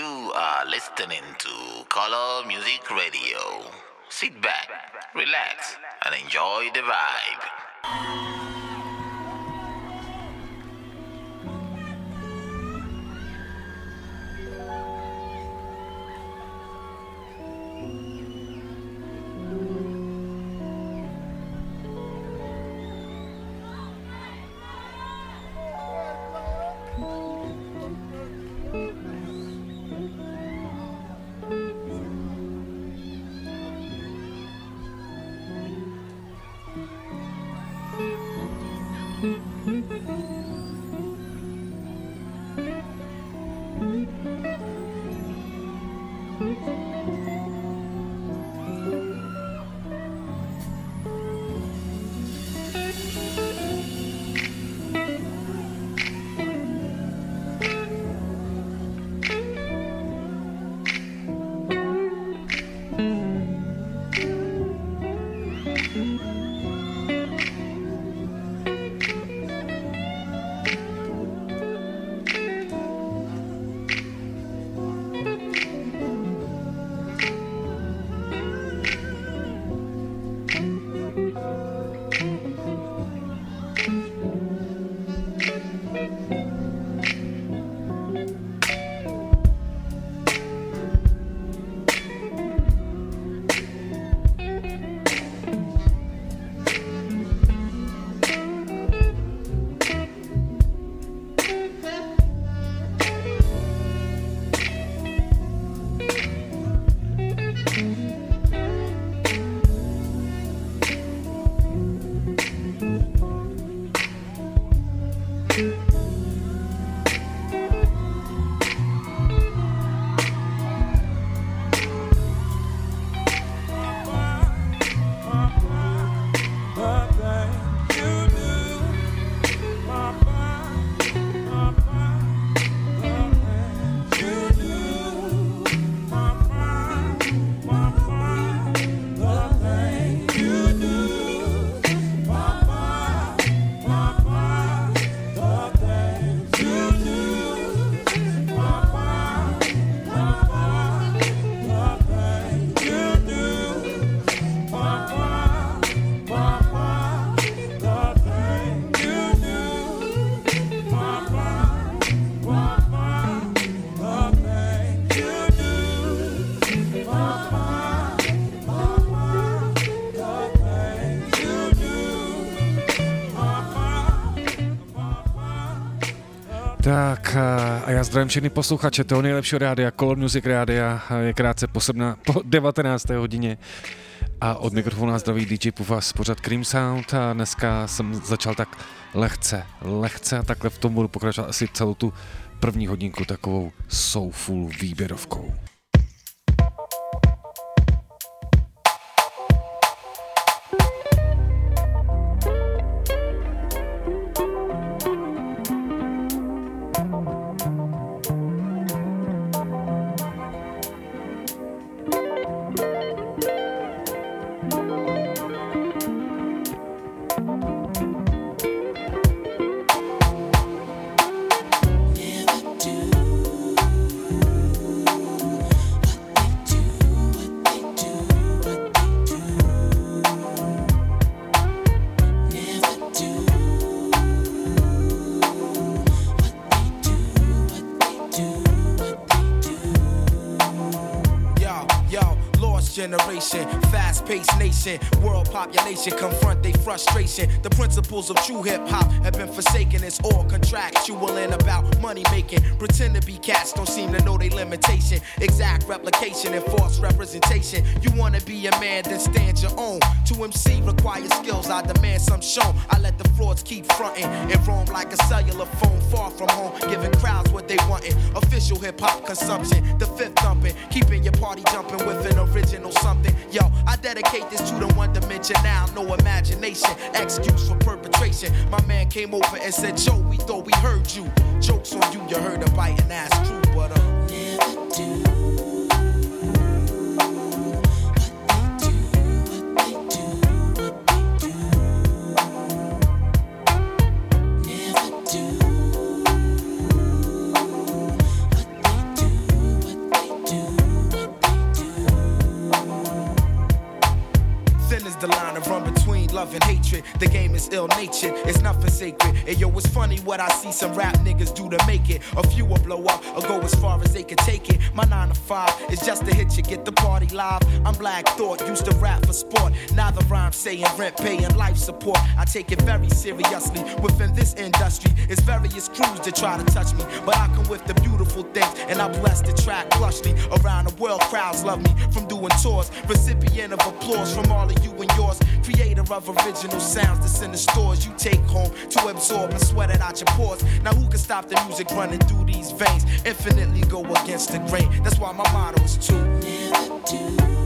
You are listening to Color Music Radio. Sit back, relax, and enjoy the vibe. Já zdravím všechny posluchače toho nejlepšího rádia, Color Music Rádia, je krátce po, 17, po 19. hodině a od mikrofonu zdraví DJ Pufas, pořad Cream Sound a dneska jsem začal tak lehce, lehce a takhle v tom budu pokračovat asi celou tu první hodinku takovou soulful výběrovkou. Population confront their frustration. The principles of true hip hop have been forsaken. It's all contractual and about money making. Pretend to be cats, don't seem to know their limitation. Exact replication and false representation. You wanna be a man, then stand your own. To MC requires skills, I demand some shown. I let the frauds keep fronting and roam like a cellular phone far from home, giving crowds what they wantin'. Official hip hop consumption, the fifth thumping, keeping your party jumping with an original something. Yo, I dedicate this to the one dimension now, no imagination. Excuse for perpetration. My man came over and said, Joe, we thought we heard you. Jokes on you, you heard a biting ass crew, but uh, ill natured, it's nothing sacred. And yo, it's funny what I see some rap niggas do to make it. A few will blow up or go as far as they can take it. My nine to five is just to hit you, get the party live. I'm Black Thought, used to rap for sport. Now the rhyme saying rent, paying life support. I take it very seriously. Within this industry, it's various crews that try to touch me. But I come with the beautiful things, and I bless the track plushly. Around the world, crowds love me from doing tours. Recipient of applause from all of you and yours. Creator of original sounds that's in the stores you take home to absorb and sweat it out your pores. Now, who can stop the music running through these veins? Infinitely go against the grain. That's why my motto is to never do.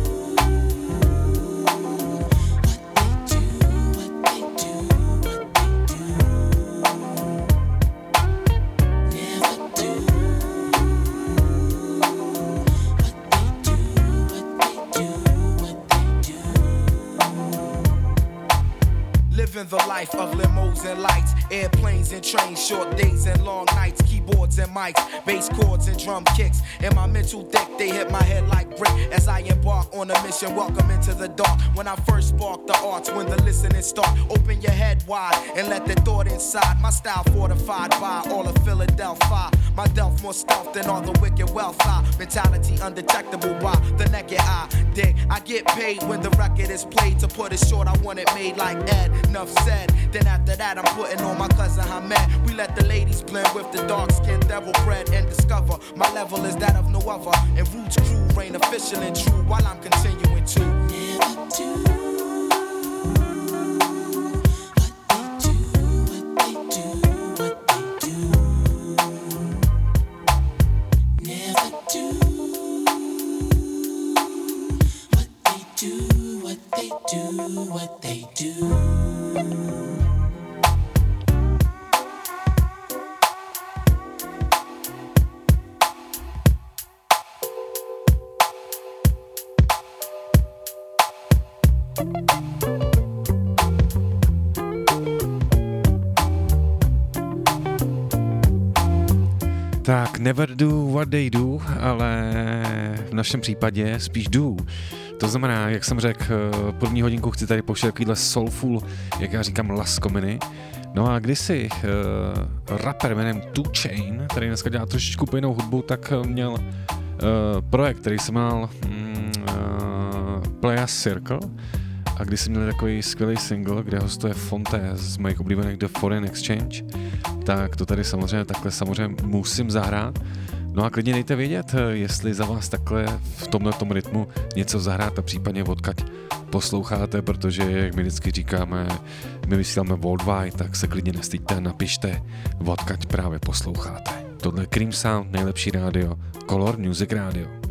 Living the life of limos and lights, airplanes and trains, short days and long nights, keyboards and mics, bass chords and drum kicks. In my mental deck, they hit my head like brick as I embark on a mission. Welcome into the dark. When I first spark the arts, when the listening start, open your head wide and let the thought inside. My style fortified by all of Philadelphia. My delf more stealth than all the wicked wealth. High mentality undetectable by the naked eye. Dig, I get paid when the record is played. To put it short, I want it made like Ed. Enough said. Then after that, I'm putting on my cousin Hamed. We let the ladies blend with the dark skinned devil bread and discover my level is that of no other. And Roots crew reign official and true while I'm continuing to Never do What they do, what they do, what they do never do What they do, what they do. what they do. Never do what they do, ale v našem případě spíš do. To znamená, jak jsem řekl, eh, první hodinku chci tady pouštět takovýhle soulful, jak já říkám, laskominy. No a kdysi uh, rapper jménem 2 Chain, který dneska dělá trošičku jinou hudbu, tak měl uh, projekt, který se jmenoval mm, uh, Play a Circle a když jsem měl takový skvělý single, kde hostuje Fonte z mojich oblíbených The Foreign Exchange, tak to tady samozřejmě takhle samozřejmě musím zahrát. No a klidně dejte vědět, jestli za vás takhle v tomhle tom rytmu něco zahrát a případně odkaď posloucháte, protože jak my vždycky říkáme, my vysíláme worldwide, tak se klidně nestýďte, napište, odkaď právě posloucháte. Tohle je Cream Sound, nejlepší rádio, Color Music Radio.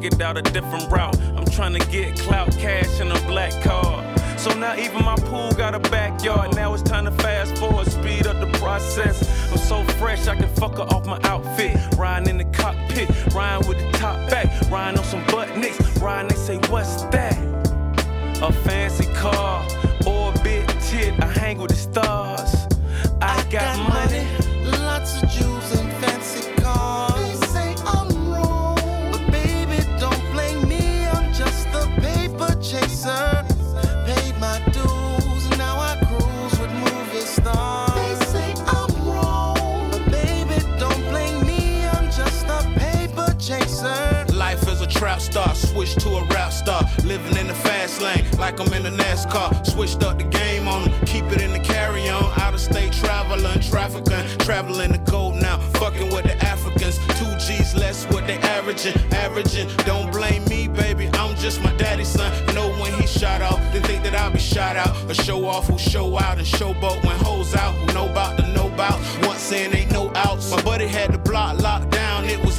Figured out a different route. I'm trying to get clout cash in a black car. So now even my pool got a backyard. Now it's time to fast forward, speed up the process. I'm so fresh, I can fuck her off my outfit. Riding in the cockpit, riding with the top back, riding on some butt nicks. Riding, they say, What's that? A fancy car, orbit tit. I hang with the stars. Switch to a rap star. Living in the fast lane, like I'm in a NASCAR. Switched up the game on them, keep it in the carry on. Out of out-of-state traveling, trafficking, traveling the gold now, fucking with the Africans. Two G's less what they averaging, averaging. Don't blame me, baby. I'm just my daddy's son. Know when he shot out, they think that I'll be shot out. A show off who show out and showboat when hoes out. Who know about the know about. Once saying ain't no outs. My buddy had the block locked down, it was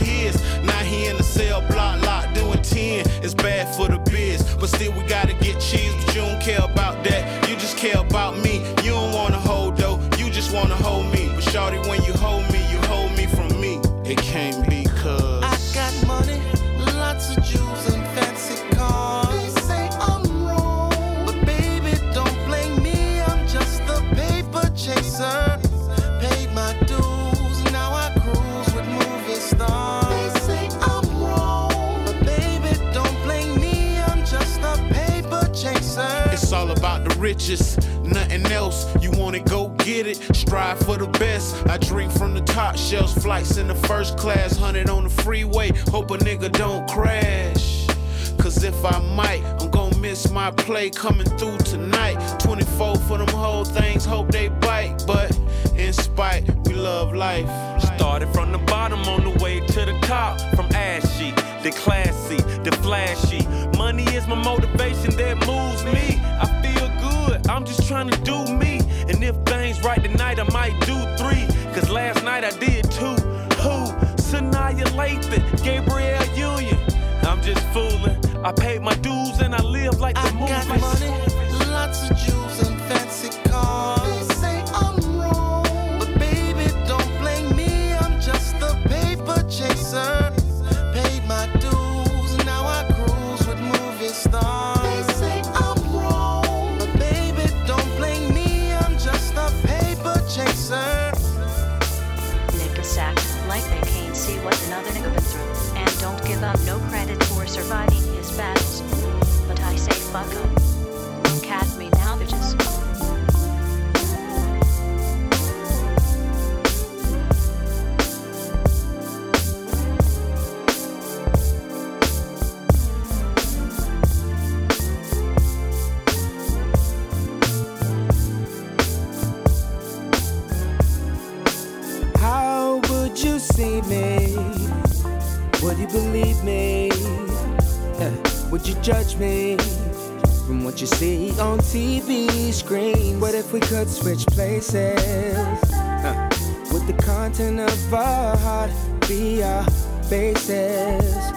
riches, nothing else. You wanna go get it, strive for the best. I drink from the top shelves, flights in the first class, hundred on the freeway. Hope a nigga don't crash. Cause if I might, I'm gonna miss my play coming through tonight. 24 for them whole things, hope they bite. But in spite, we love life. Started from the bottom on the way to the top. From ashy, the classy, the flashy. Money is my motivation that moves me. I I'm just trying to do me. And if things right tonight, I might do three. Cause last night I did two. Who? Sanaa Lathan, Gabrielle Union. I'm just fooling. I paid my dues and I live like the I got movies. money, lots of jewels if we could switch places? Uh, Would the content of our heart be our basis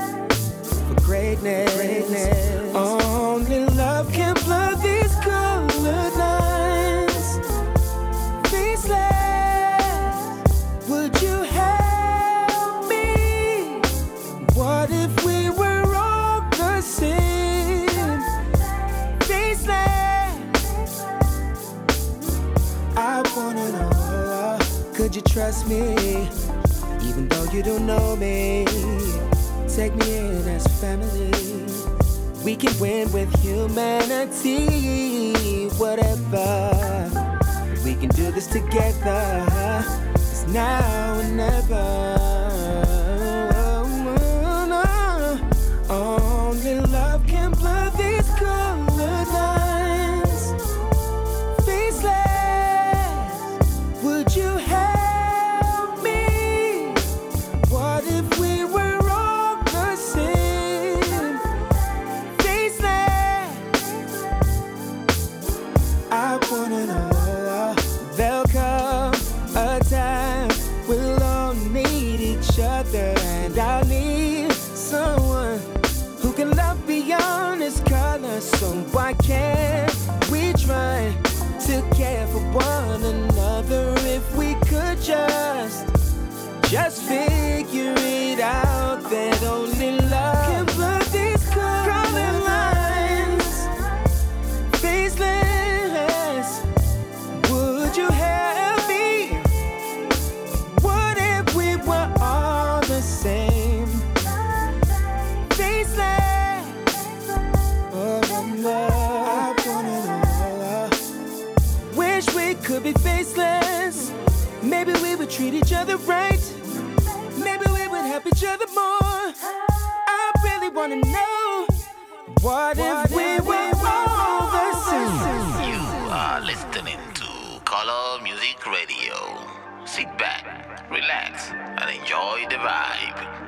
for greatness? greatness. Trust me? Even though you don't know me, take me in as family. We can win with humanity, whatever. We can do this together. It's now and never. Just figure it out that only love can blur these colored lines faceless. Would you help me? What if we were all the same? Faceless. Oh, no, I wanna know. Wish we could be faceless. Maybe we would treat each other right. Would help each other more. I really wanna know. What if we were all the same? You are listening to Color Music relax, and enjoy the vibe.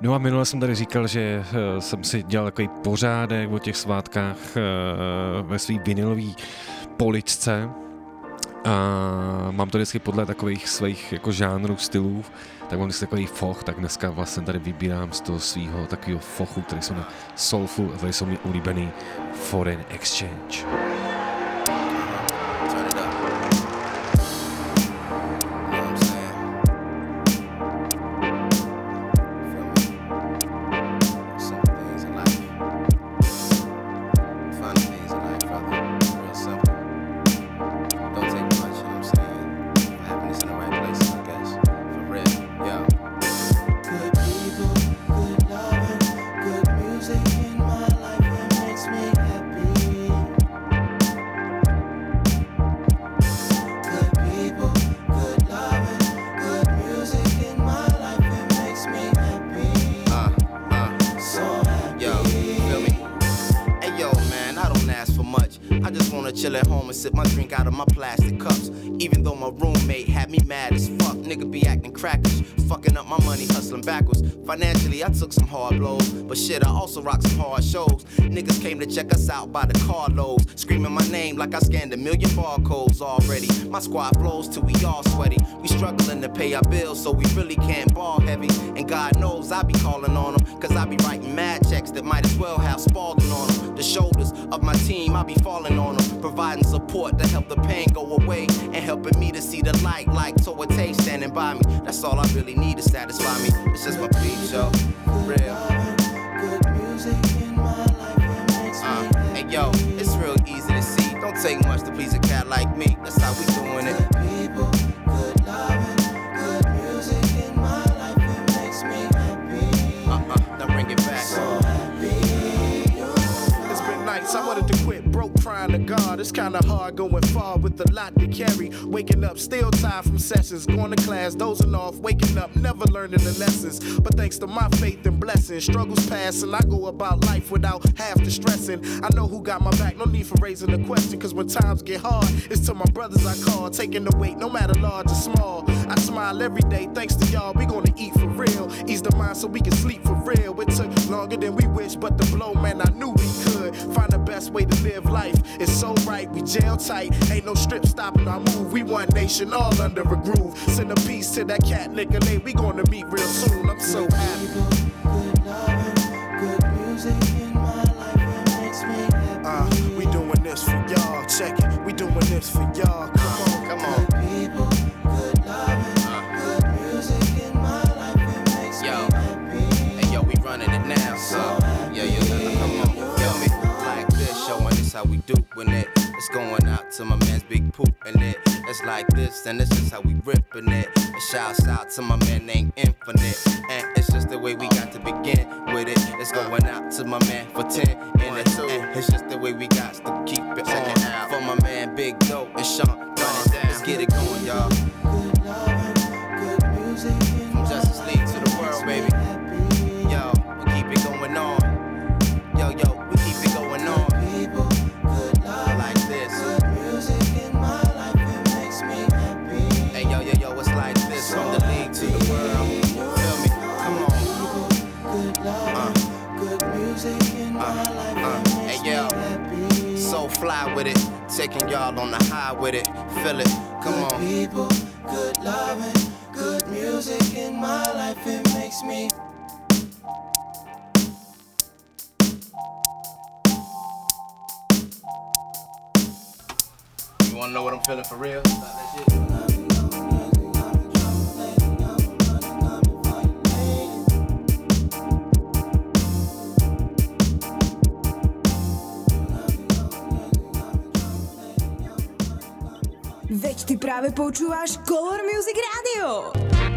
No a minule jsem tady říkal, že uh, jsem si dělal takový pořádek o těch svátkách uh, ve svý vinilové poličce. A mám to vždycky podle takových svých jako žánrů, stylů, tak mám vždycky takový foch, tak dneska vlastně tady vybírám z toho svého takového fochu, který jsou na Soulful tady jsou mi ulíbený Foreign Exchange. Thanks to my faith and blessings, struggles pass, and I go about life without half the stressing. I know who got my back, no need for raising the question. Cause when times get hard, it's to my brothers I call, taking the weight, no matter large or small. I smile every day, thanks to y'all. We gonna eat for real, ease the mind so we can sleep but the blow, man, I knew we could find the best way to live life. It's so right, we jail tight, ain't no strip stopping our move. We one nation, all under a groove. Send a piece to that cat Nicolay. We gonna meet real soon. I'm so happy. Good loving, good music in my life. Makes me happy. Uh, we doing this for y'all. Check it. We doing this for y'all. Come on, come on. Doing it. It's going out to my man's big poop in it. It's like this, and this is how we ripping it. A shouts out to my man named Infinite. And it's just the way we got to begin with it. It's going out to my man for 10 in it. And it's just the way we got to keep it on. For my man Big Dope and Sean. Let's get it going, Taking y'all on the high with it. Feel it. Come good on. People, good loving, good music in my life. It makes me. You wanna know what I'm feeling for real? Veď ty práve počúvaš Color Music Radio.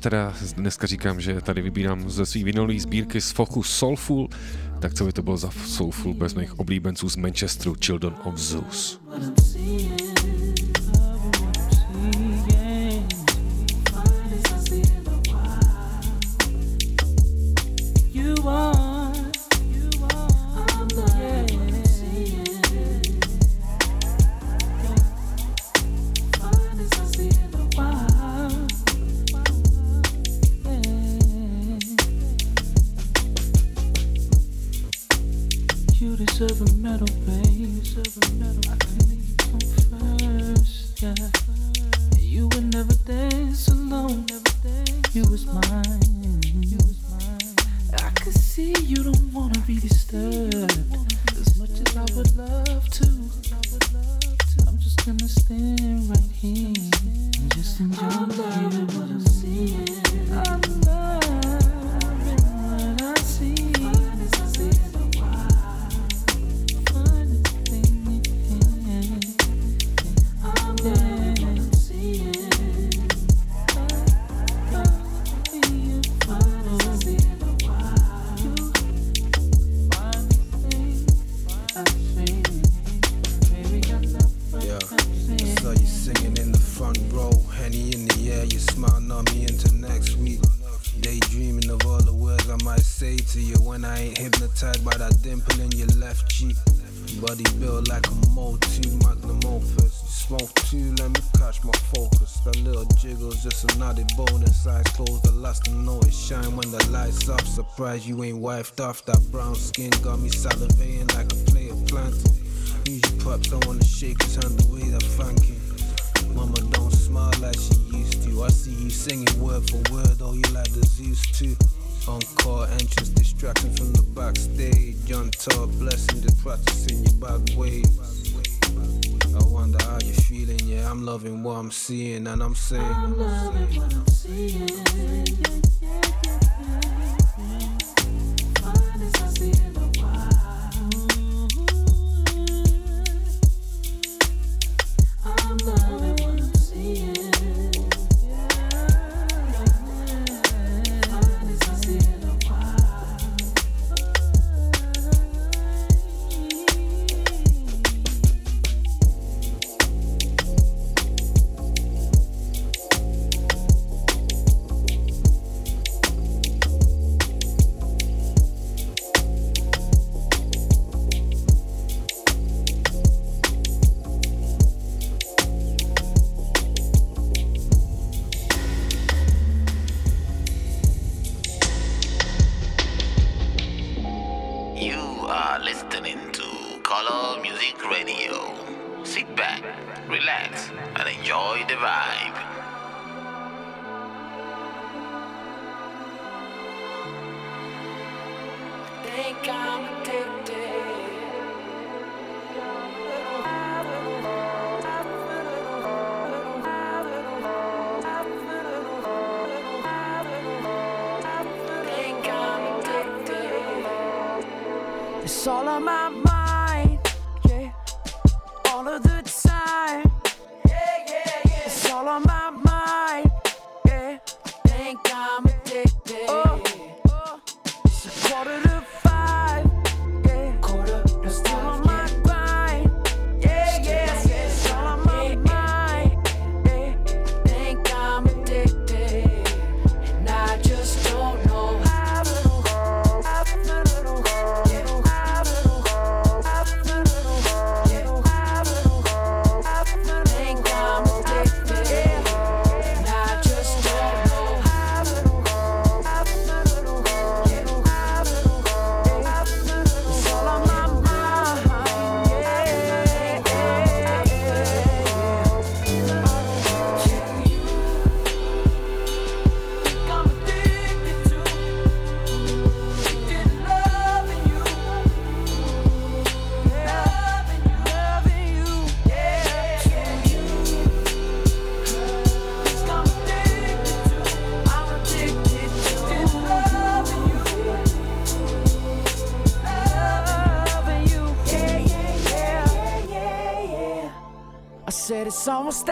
teda dneska říkám, že tady vybírám ze svých vinilové sbírky z Fochu Soulful, tak co by to bylo za Soulful bez mých oblíbenců z Manchesteru Children of Zeus? I'm loving what I'm seeing, and I'm saying. I'm loving what I'm seeing. Somos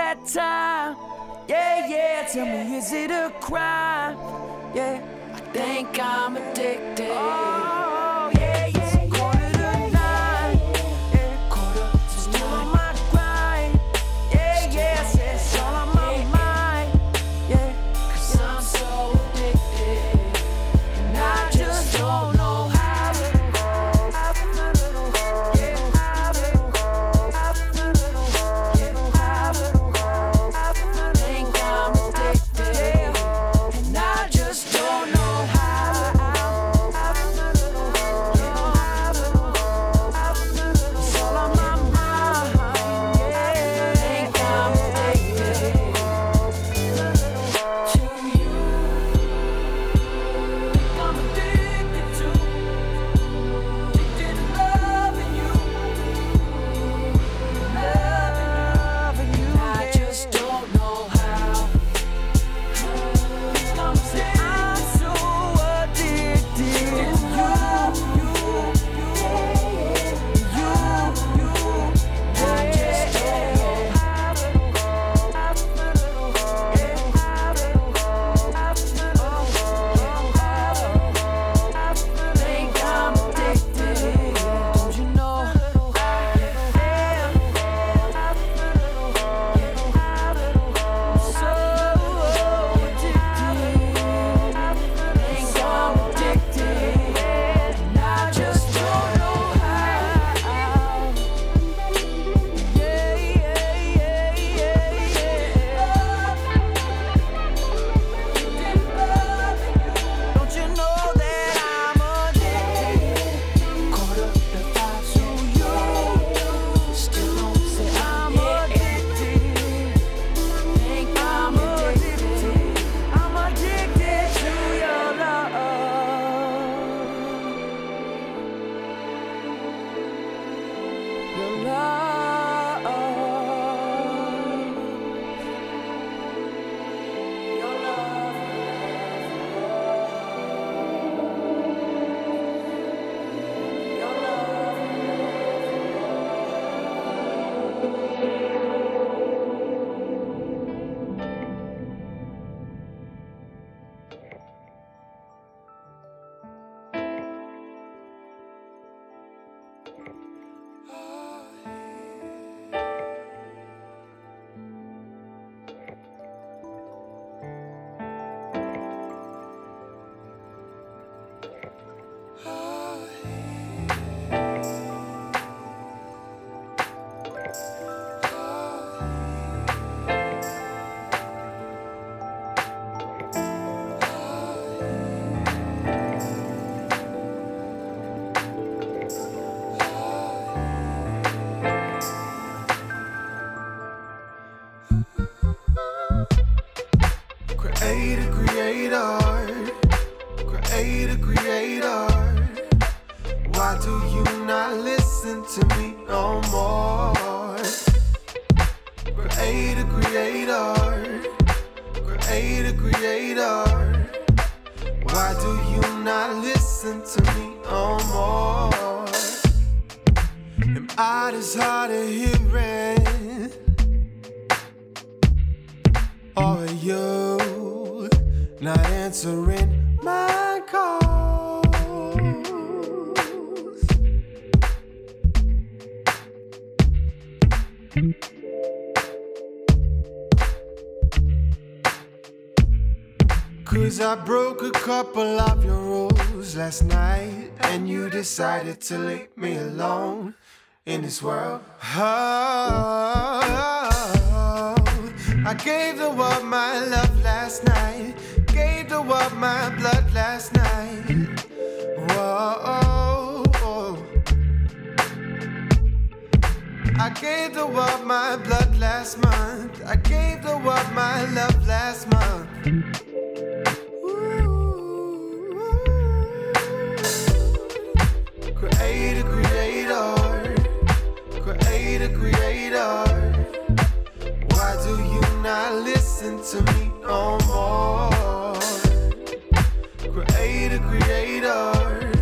I broke a couple of your rules last night, and you decided to leave me alone in this world. Oh, I gave the world my love last night, gave the world my blood last night. Whoa. I gave the world my blood last month. I gave the world my love last month. creator. Why do you not listen to me no more? Creator, creator,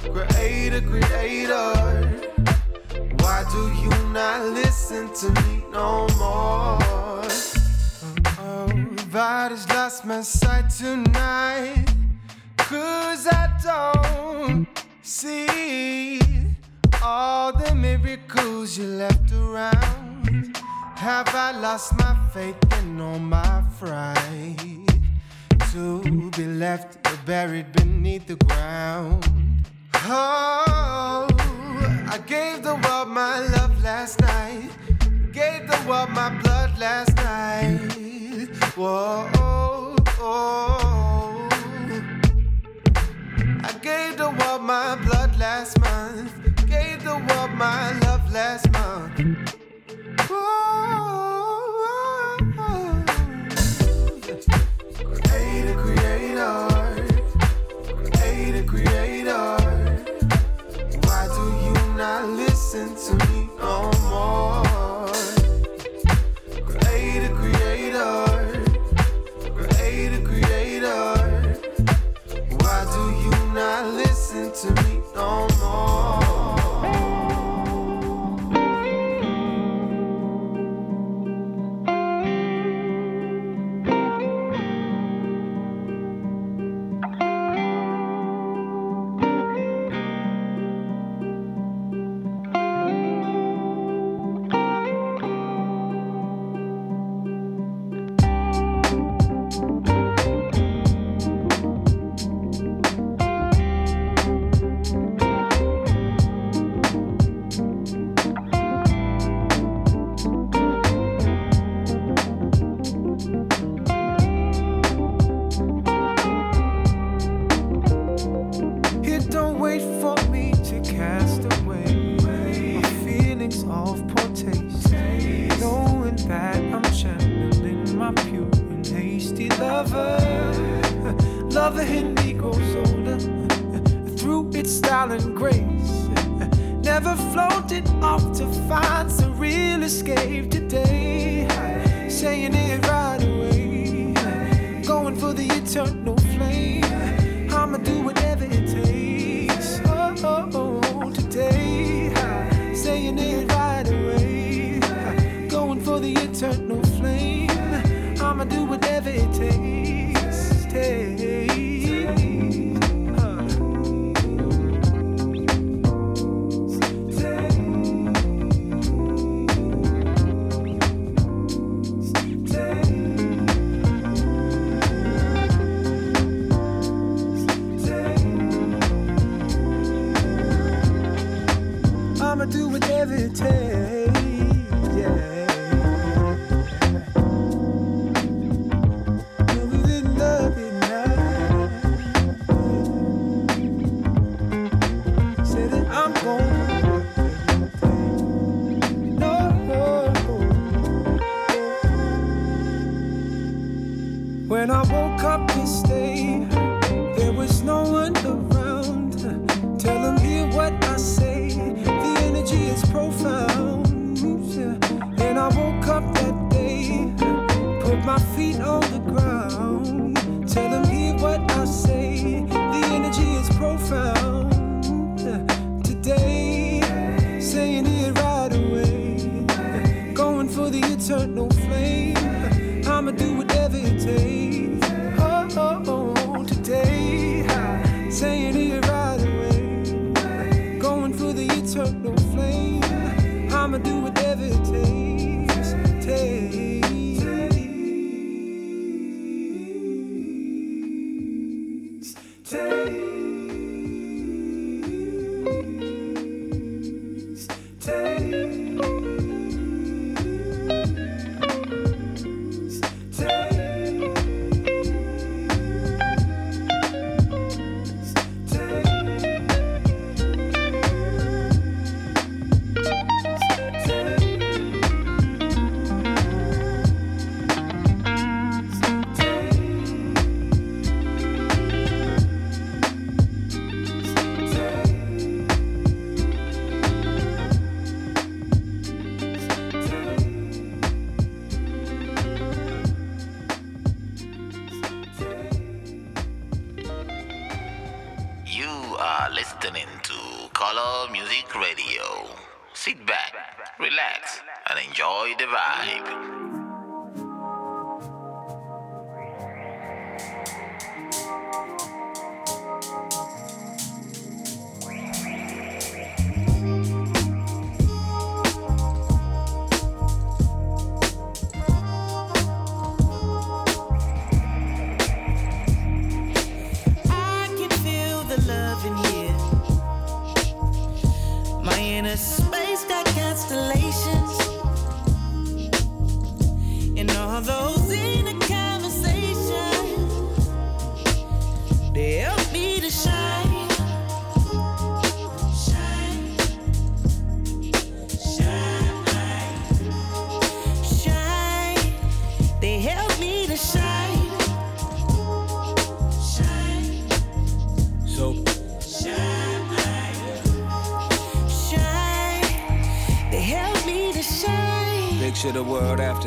creator, creator. Why do you not listen to me no more? Oh, if I just lost my sight tonight, cause I don't see all the miracles you left around? Have I lost my faith and all my fright? To be left buried beneath the ground. Oh, I gave the world my love last night. Gave the world my blood last night. Whoa, oh, oh. I gave the world my blood last month Gave the world my love last month. Oh, creator, creator, creator, creator. Why do you not listen to me no more? Creator, creator, creator, creator. Why do you not listen to me no more? I'ma do whatever it takes.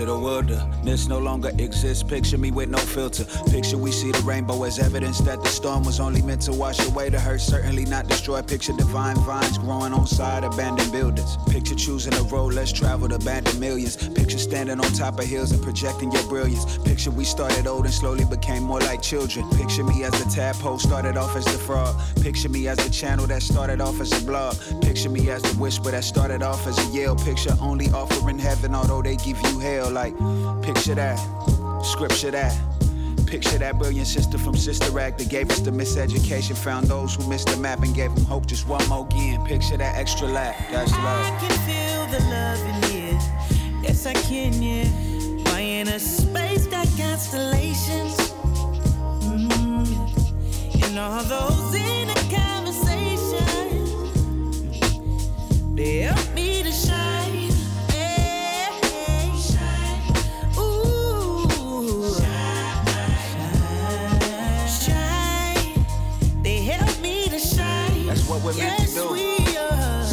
The world after wilderness no longer exists. Picture me with no filter. Picture we see the rainbow as evidence that the storm was only meant to wash away the hurt, certainly not destroy. Picture divine vines growing on side abandoned buildings. Picture choosing a road less traveled, abandoned millions. Picture standing on top of hills and projecting your brilliance. Picture we started old and slowly became more like children. Picture me as the tadpole started off as the frog. Picture me as the channel that started off as a blog. Picture me as the whisper that started off as a yell. Picture only offering heaven, although they give you hell. Like, picture that, scripture that. Picture that brilliant sister from Sister Act that gave us the miseducation, found those who missed the map and gave them hope just one more again. Picture that extra lap, that's love. I can feel the love in here. Yes, I can, yeah. My inner space got constellations. Mm. And all those inner conversations, they help me what we're meant to do. we are.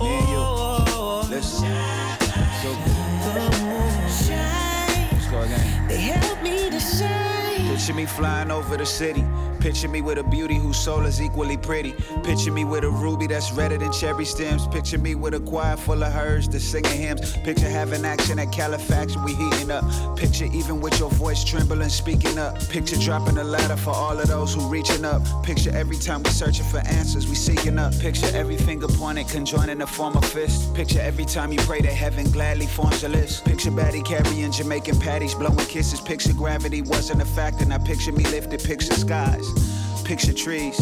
Me and you. Listen. So good. Shine. Let's go again. They help me to shine. Picture me flying over the city. Picture me with a beauty whose soul is equally pretty. Picture me with a ruby that's redder than cherry stems. Picture me with a choir full of hers that's singing hymns. Picture having action at Califax, we heating up. Picture even with your voice trembling, speaking up. Picture dropping a ladder for all of those who reaching up. Picture every time we searching for answers, we seeking up. Picture every finger pointed, conjoining to form a fist. Picture every time you pray that heaven gladly forms a list. Picture Batty carrying Jamaican patties, blowing kisses. Picture gravity wasn't a factor. Now picture me lifted, picture skies. Picture trees.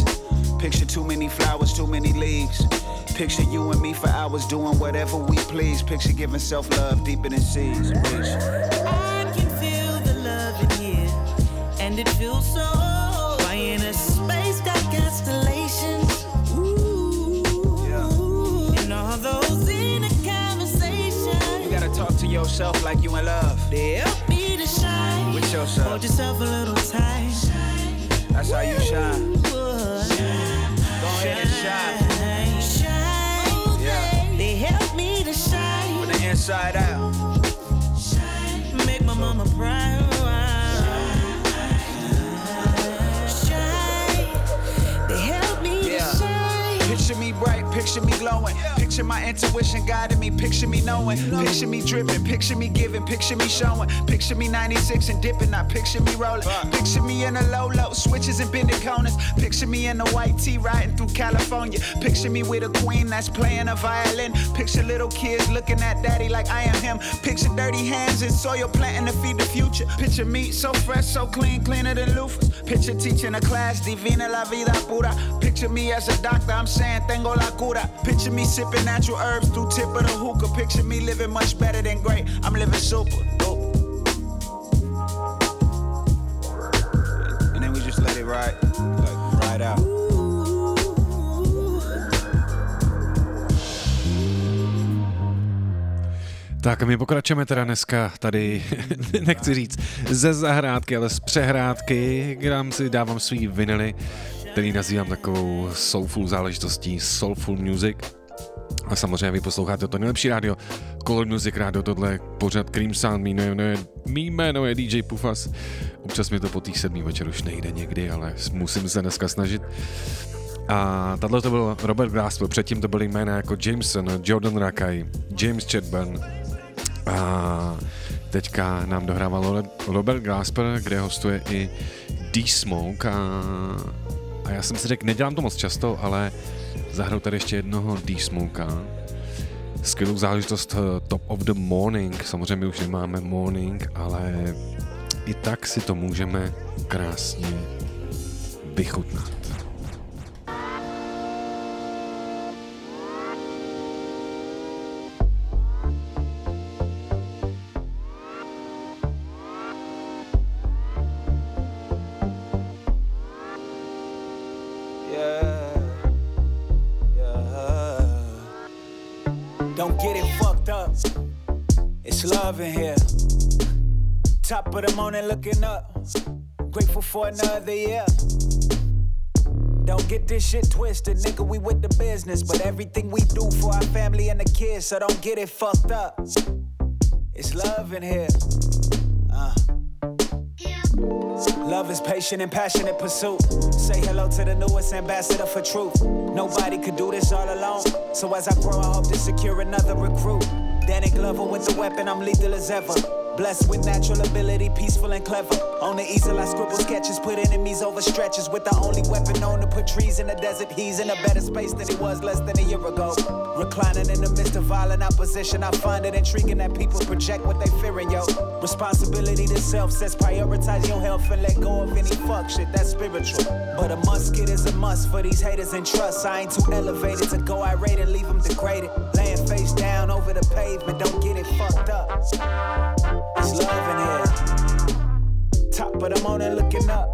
Picture too many flowers, too many leaves. Picture you and me for hours doing whatever we please. Picture giving self love deeper than seas. I can feel the love in here, and it feels so. My inner space got constellations. Ooh. And all those inner conversations. You gotta talk to yourself like you in love. Help me to shine. With yourself. Hold yourself a little tight. That's how you shine. Go ahead and shine. Shine. Yeah. They help me to shine. From the inside out. Make my mama proud. Shine. They help me Yeah. to shine. Picture me bright, picture me glowing. Picture my intuition guiding me, picture me knowing. Picture me dripping, picture me giving, picture me showing. Picture me 96 and dipping, not picture me rolling. Picture me in a low low, switches and bending corners. Picture me in a white tee riding through California. Picture me with a queen that's playing a violin. Picture little kids looking at daddy like I am him. Picture dirty hands and soil planting to feed the future. Picture me so fresh, so clean, cleaner than loofahs. Picture teaching a class, divina la vida pura. Picture me as a doctor, I'm saying tengo la cura. Picture me sipping natural herbs through tip of the hookah. Picture me living much better than great. I'm living super. dope. And then we just let it ride, like ride out. Tak a my pokračujeme teda dneska tady, nechci říct ze zahrádky, ale z přehrádky, kde si dávám svý vinily, který nazývám takovou soulful záležitostí, soulful music. A samozřejmě vy posloucháte to nejlepší rádio, Color Music Radio, tohle pořad Cream Sound, mý jméno je, mý jméno je DJ Pufas. Občas mi to po těch sedmý večer už nejde někdy, ale musím se dneska snažit. A tato to byl Robert Glasper, předtím to byly jména jako Jameson, Jordan Rakay, James Chadburn. A teďka nám dohrával Robert Glasper, kde hostuje i D-Smoke a, a já jsem si řekl, nedělám to moc často, ale zahraju tady ještě jednoho D-Smokea. Skvělou záležitost eh, Top of the Morning, samozřejmě už nemáme morning, ale i tak si to můžeme krásně vychutnat. Of the morning, looking up. Grateful for another year. Don't get this shit twisted, nigga. We with the business, but everything we do for our family and the kids, so don't get it fucked up. It's love in here. Uh. Love is patient and passionate pursuit. Say hello to the newest ambassador for truth. Nobody could do this all alone. So as I grow, I hope to secure another recruit. Danny Glover with the weapon, I'm lethal as ever. Blessed with natural ability, peaceful and clever. On the easel, I scribble sketches, put enemies over stretches. With the only weapon known to put trees in the desert. He's in a better space than he was less than a year ago. Reclining in the midst of violent opposition, I find it intriguing that people project what they fearing, yo. Responsibility to self says prioritize your health and let go of any fuck shit, that's spiritual. But a musket is a must for these haters and trust. I ain't too elevated to go irate and leave them degraded. Laying face down over the pavement, don't get it fucked up. It's love in here. Top of the morning looking up.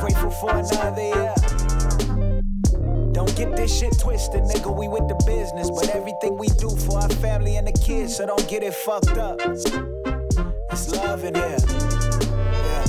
Grateful for another year. Don't get this shit twisted, nigga. We with the business, but everything we do for our family and the kids, so don't get it fucked up. It's love in here. Yeah.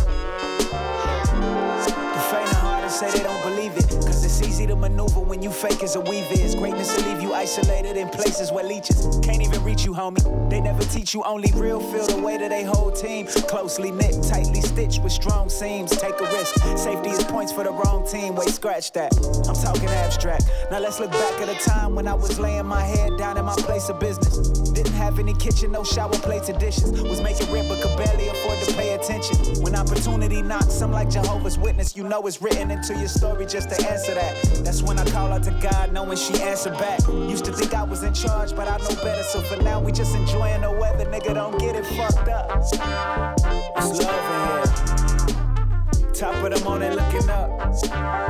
The faint of heart say they don't believe it. It's easy to maneuver when you fake as a weave is. Greatness will leave you isolated in places where leeches can't even reach you, homie. They never teach you only real feel the way that they whole team. Closely knit, tightly stitched with strong seams. Take a risk. Safety is points for the wrong team. Wait, scratch that. I'm talking abstract. Now let's look back at a time when I was laying my head down in my place of business. Didn't have any kitchen, no shower plates or dishes. Was making rent but could barely afford to pay attention. When opportunity knocks, I'm like Jehovah's Witness. You know it's written into your story just to answer that. That's when I call out to God, knowing she answered back. Used to think I was in charge, but I know better. So for now, we just enjoying the weather. Nigga, don't get it fucked up. It's love in here. Top of the morning, looking up.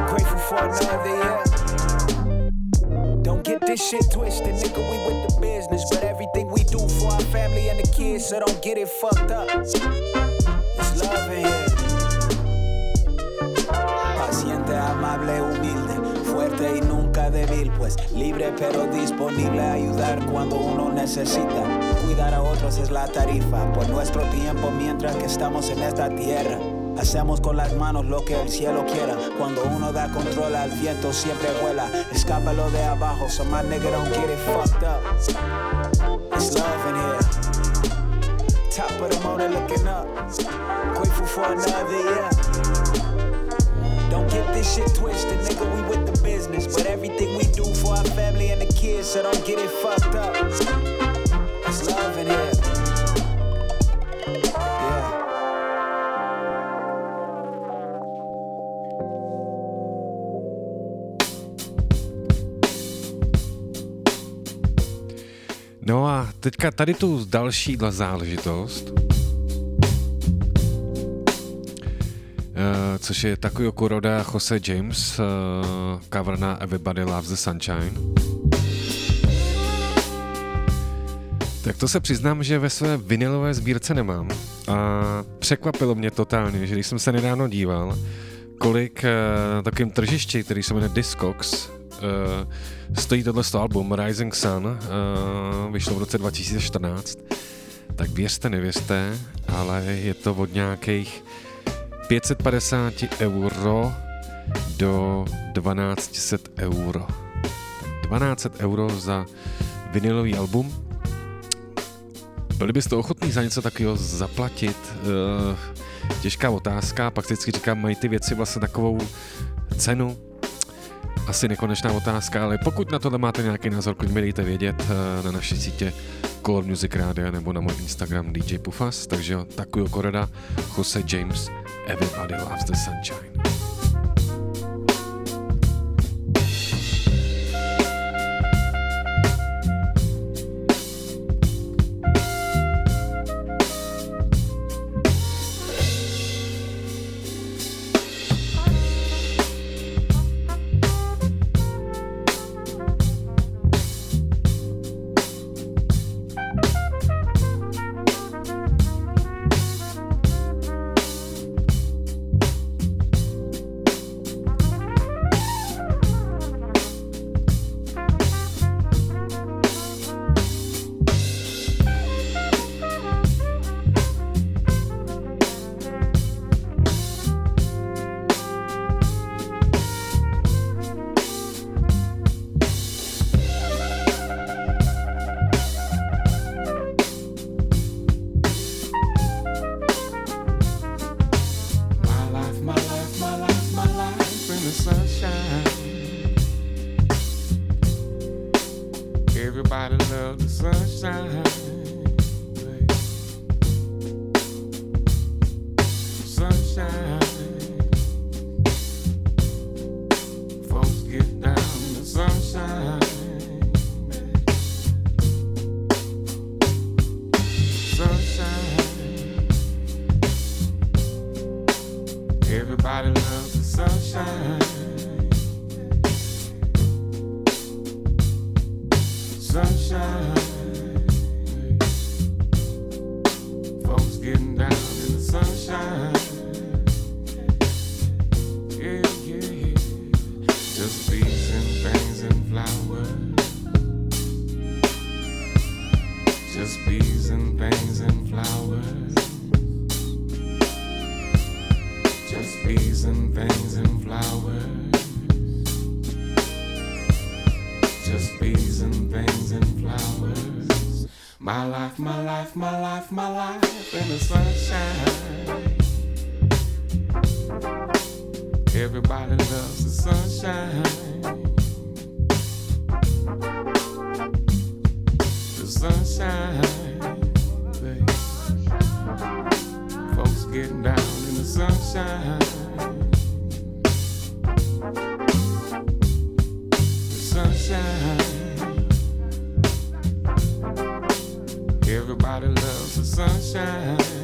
Grateful for another year. Don't get this shit twisted, nigga. We with the business, but everything we do for our family and the kids, so don't get it fucked up. It's love in here. Paciente, amable, humilde, y nunca débil, pues libre pero disponible a ayudar cuando uno necesita. Cuidar a otros es la tarifa por nuestro tiempo mientras que estamos en esta tierra. Hacemos con las manos lo que el cielo quiera. Cuando uno da control al viento siempre vuela. Escápalo de abajo, so my nigga don't get it fucked up. It's love in here. Top of the morning looking up. Grateful for another year. This shit twisted, nigga. We with the business, but everything we do for our family and the kids, so don't get it fucked up. It's love in here. No a teďka tady tu další záležitost, což je takový Kuroda Jose James, uh, cover na Everybody Loves the Sunshine. Tak to se přiznám, že ve své vinilové sbírce nemám. A překvapilo mě totálně, že když jsem se nedávno díval, kolik uh, na takovém tržišti, který se jmenuje Discogs, uh, stojí tohle album Rising Sun, vyšlo v roce 2014, tak věřte, nevěřte, ale je to od nějakých 550 euro do 1200 euro. 1200 euro za vinilový album. Byli byste ochotní za něco takového zaplatit? Uh, těžká otázka, pak vždycky říkám, mají ty věci vlastně takovou cenu. asi nekonečná otázka, ale pokud na tohle máte nějaký názor, klidně mi dejte vědět eh, na naší sítě Color Music Radio nebo na můj Instagram DJ Pufas. Takže takový koreda Jose James, Everybody Loves the Sunshine. peas and things and flowers. Just bees and things and flowers. My life, my life, my life, my life in the sunshine. Everybody loves the sunshine. The sunshine. Folks getting down sunshine. Sunshine. Everybody loves the sunshine.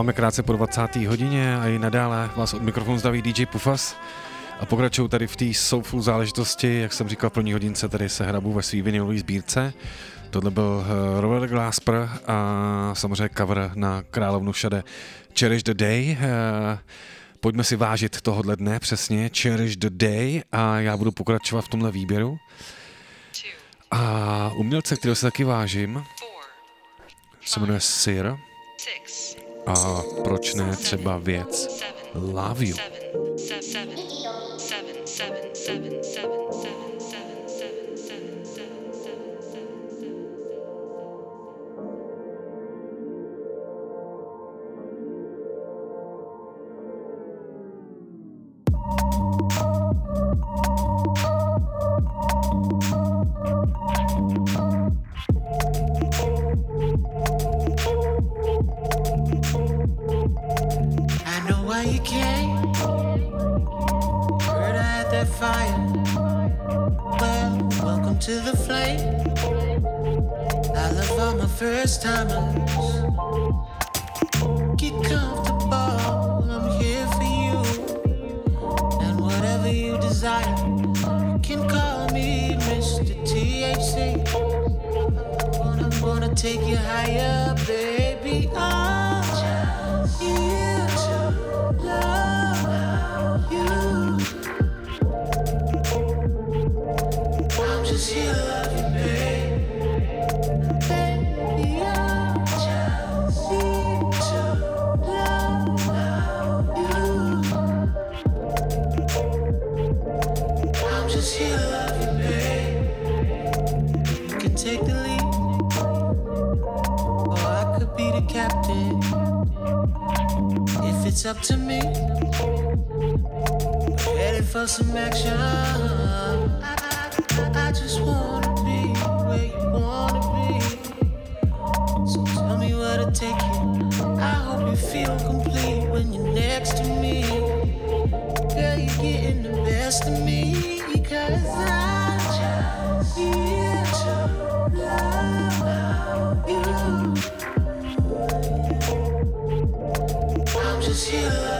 Máme krátce po 20. hodině a i nadále vás od mikrofonu zdraví DJ Pufas a pokračuju tady v té soulful záležitosti, jak jsem říkal v první hodince, tady se hrabu ve svý vinilové sbírce. Tohle byl eh, Robert Glasper a samozřejmě cover na Královnu všade Cherish the Day. Eh, pojďme si vážit tohohle dne přesně, Cherish the Day a já budu pokračovat v tomhle výběru. A umělce, kterého se taky vážím, se jmenuje Sir. A proč ne třeba věc Love You. To the flame. I love all my first timers. Get comfortable, I'm here for you. And whatever you desire, you can call me Mr. THC. Gonna, gonna take you higher, baby. It's up to me, headed for some action. I, I, I just wanna be where you wanna be. So tell me where to take you. I hope you feel complete when you're next to me. Girl, you're getting the best of me. Cause I'm just here to you. You,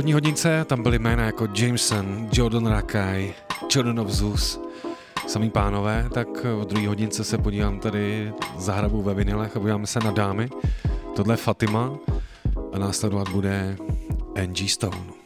první hodince tam byly jména jako Jameson, Jordan Rakaj, Jordan of Zeus, samý pánové, tak v druhé hodince se podívám tady za hrabu ve vinilech a podíváme se na dámy. Tohle je Fatima a následovat bude Angie Stone.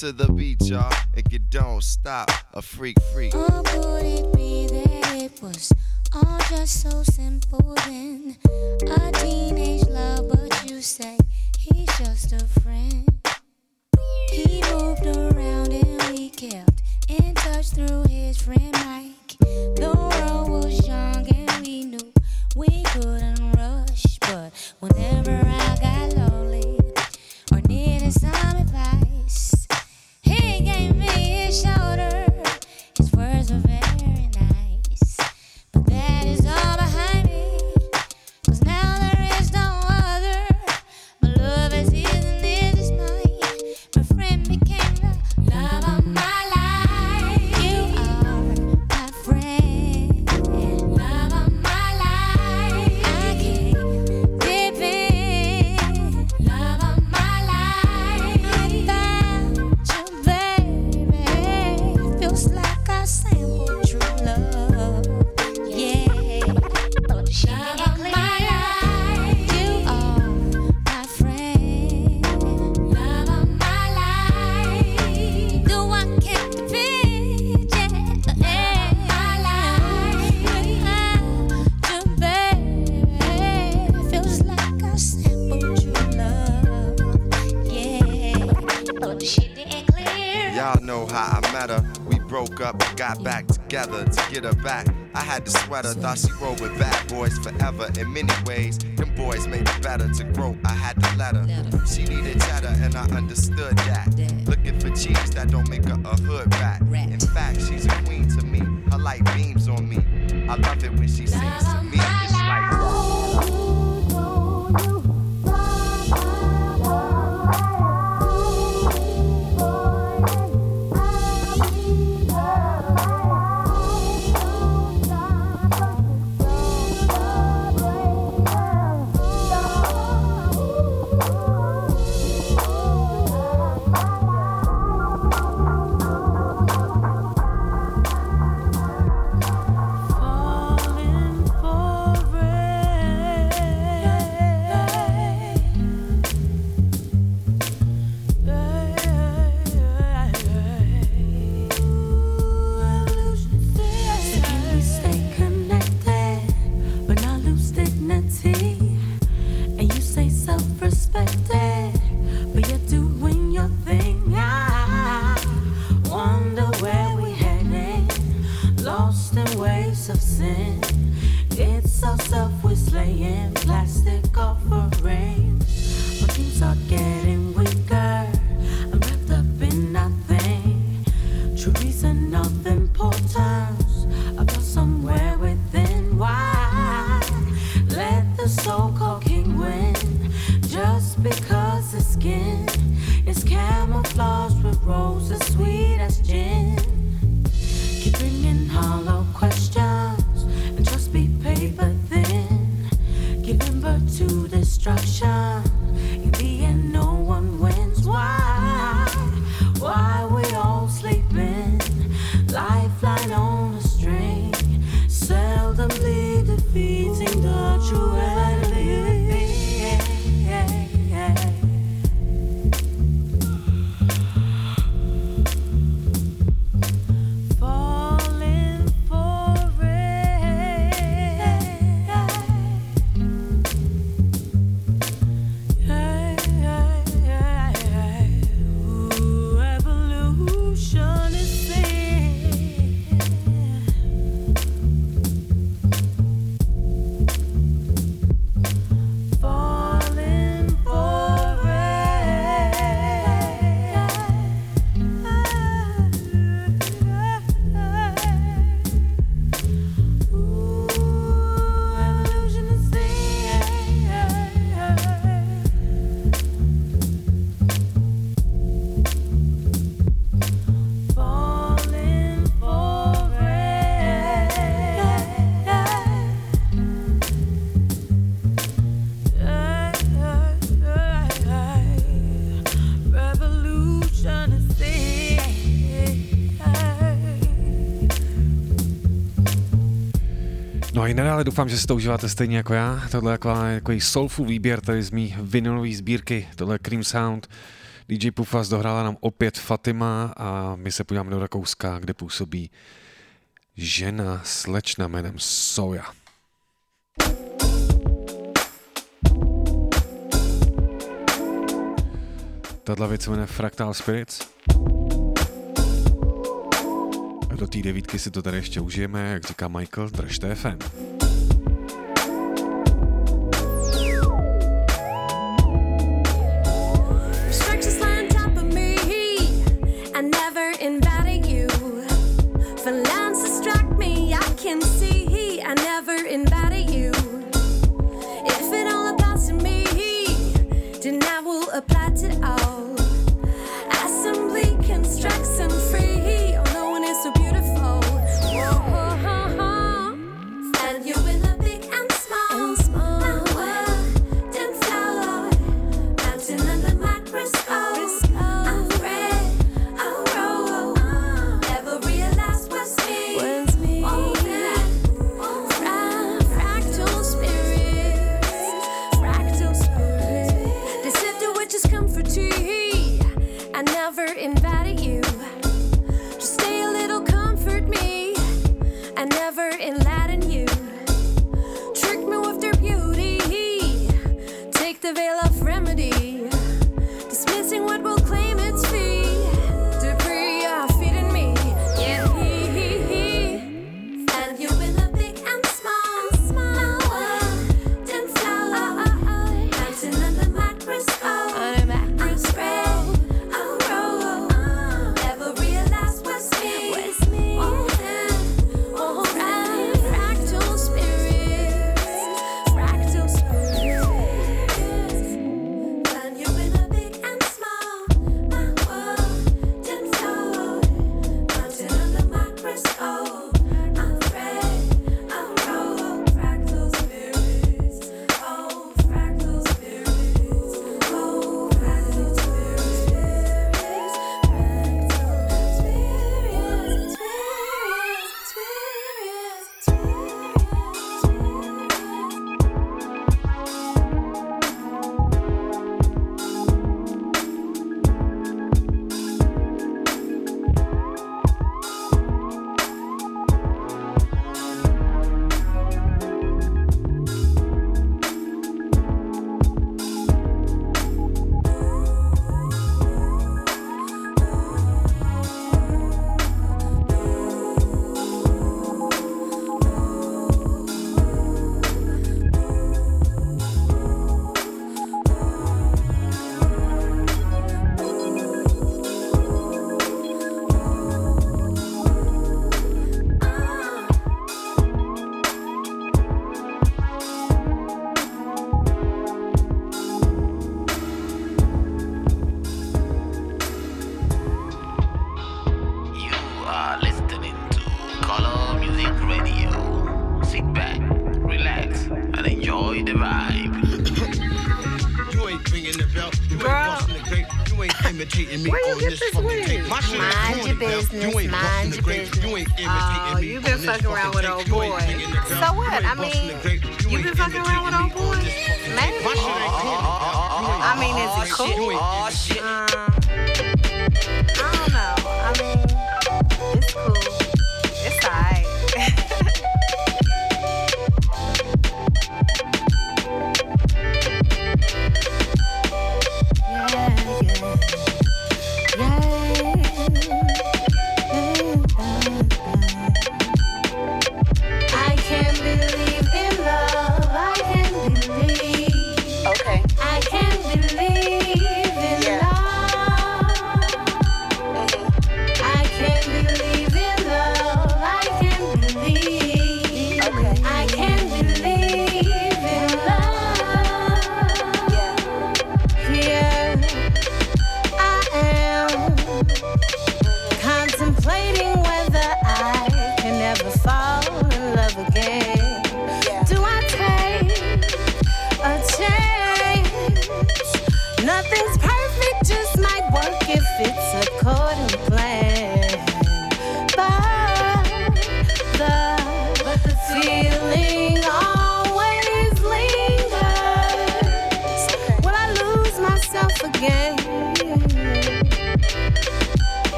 To the beat, y'all, if you don't stop, a freak freak. Or would it be that it was all just so simple then? ale doufám, že si to užíváte stejně jako já. Tohle je takový soulful výběr tady z mý vinilové sbírky, tohle je Cream Sound. DJ Pufas dohrála nám opět Fatima a my se podíváme do Rakouska, kde působí žena slečna jménem Soja. Tato věc se jmenuje Fractal Spirits. A do té devítky si to tady ještě užijeme, jak říká Michael, držte FM.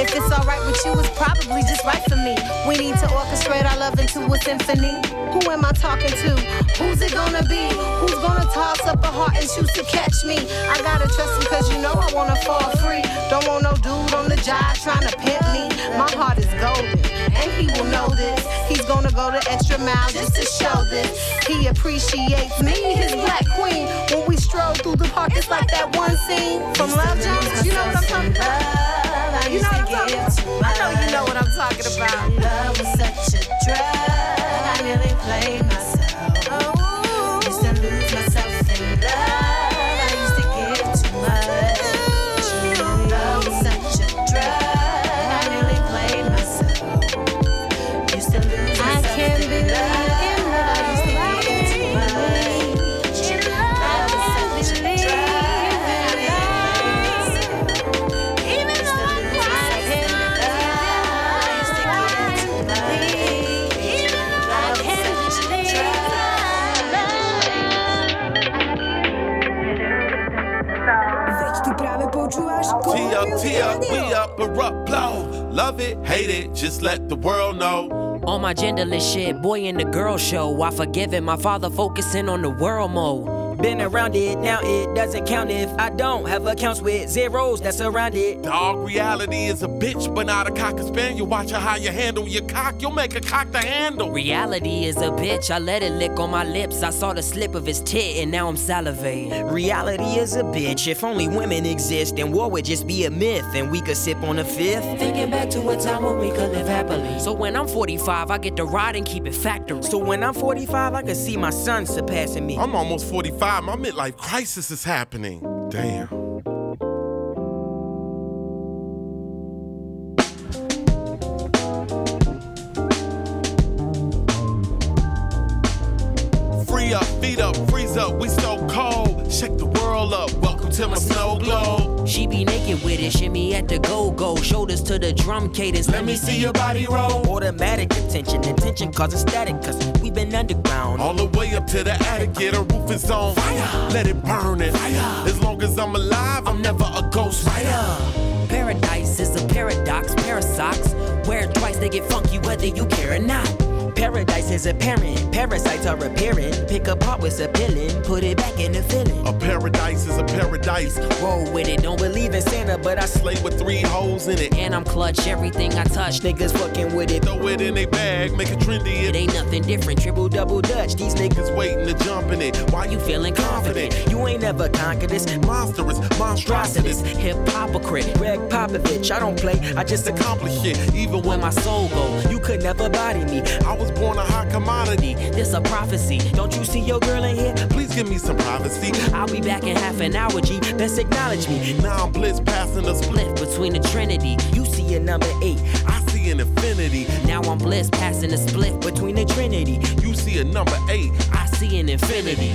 If it's alright with you, it's probably just right for me. We need to orchestrate our love into a symphony. Who am I talking to? Who's it gonna be? Who's gonna toss up a heart and choose to catch me? I gotta trust him cause you know I wanna fall free. Don't want no dude on the job trying to pimp me. My heart is golden and he will know this. He's gonna go the extra mile just to show this. He appreciates me, his black queen. When we stroll through the park, it's like that one scene from Love Jones. You know what I'm talking about? I you know what I'm talking about. I know you know what I'm talking about. Love was such a drug. I nearly played. love it, hate it, just let the world know. On my genderless shit, boy and the girl show. I forgive it, my father focusing on the world mode. Been around it, now it doesn't count if I don't have accounts with zeros that surround it. Dog reality is a bitch, but not a cock and spaniel. Watch how you handle your cock, you'll make a cock the handle. Reality is a bitch. I let it lick on my lips. I saw the slip of his tit and now I'm salivating. Reality is a bitch. If only women exist, then war would just be a myth and we could sip on a fifth. Thinking back to a time when we could live happily. So when I'm 45, I get to ride and keep it factory. So when I'm 45, I can see my son surpassing me. I'm almost 45. My midlife crisis is happening. Damn. Free up, feet up, freeze up, we so cold. Shake the world up, welcome to my. With it, shimmy at the go go. Shoulders to the drum cadence. Let me see your body roll. Automatic attention, attention causing static, cause we been underground. All the way up to the attic, yeah, the roof is on fire. Let it burn it. Fire. As long as I'm alive, I'm never a ghost writer. Paradise is a paradox, parasocks. Wear it twice, they get funky whether you care or not. Paradise is apparent, parasites are appearing. Pick apart what's appealing, put it back in the feeling. A paradise is a paradise. Roll with it, don't Believe in Santa, but I Slay with three holes in it. And I'm clutch everything I touch. Niggas fucking with it. Throw it in a bag, make it trendy. It ain't nothing different. Triple double dutch. These niggas waiting to jump in it. Why you feeling confident? You ain't never conquered this. Monstrous, monstrosities. Hip hopocrit. Gregg Popovich. I don't play, I just accomplish it. Even when my soul go. You could never body me. I was born a hot commodity. This a prophecy. Don't you see your girl in here? Please give me some privacy. I'll be back in half an hour, G. Best acknowledge me. Now I'm bliss passing the split between the Trinity. You see a number eight. I see an infinity. Now I'm bliss passing the split between the Trinity. You see a number eight. I see an infinity.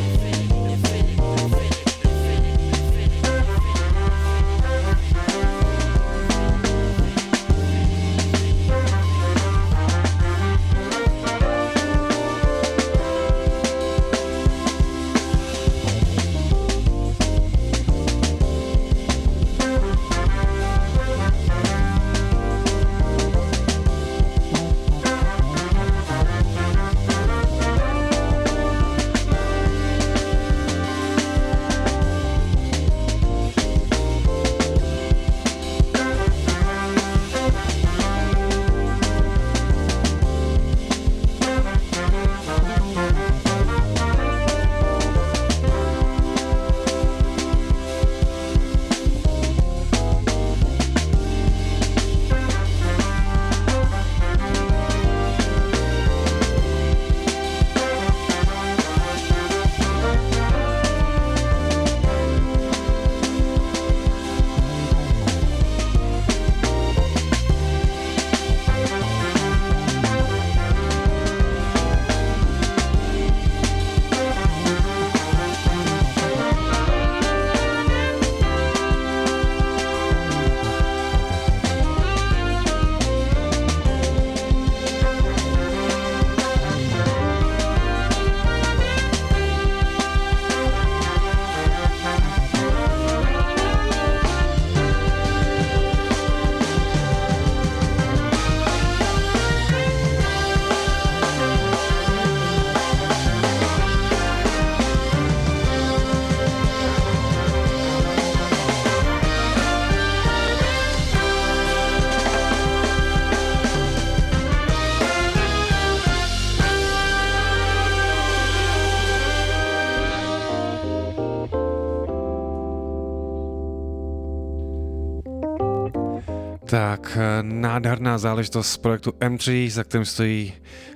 Nádherná záležitost z projektu M3, za kterým stojí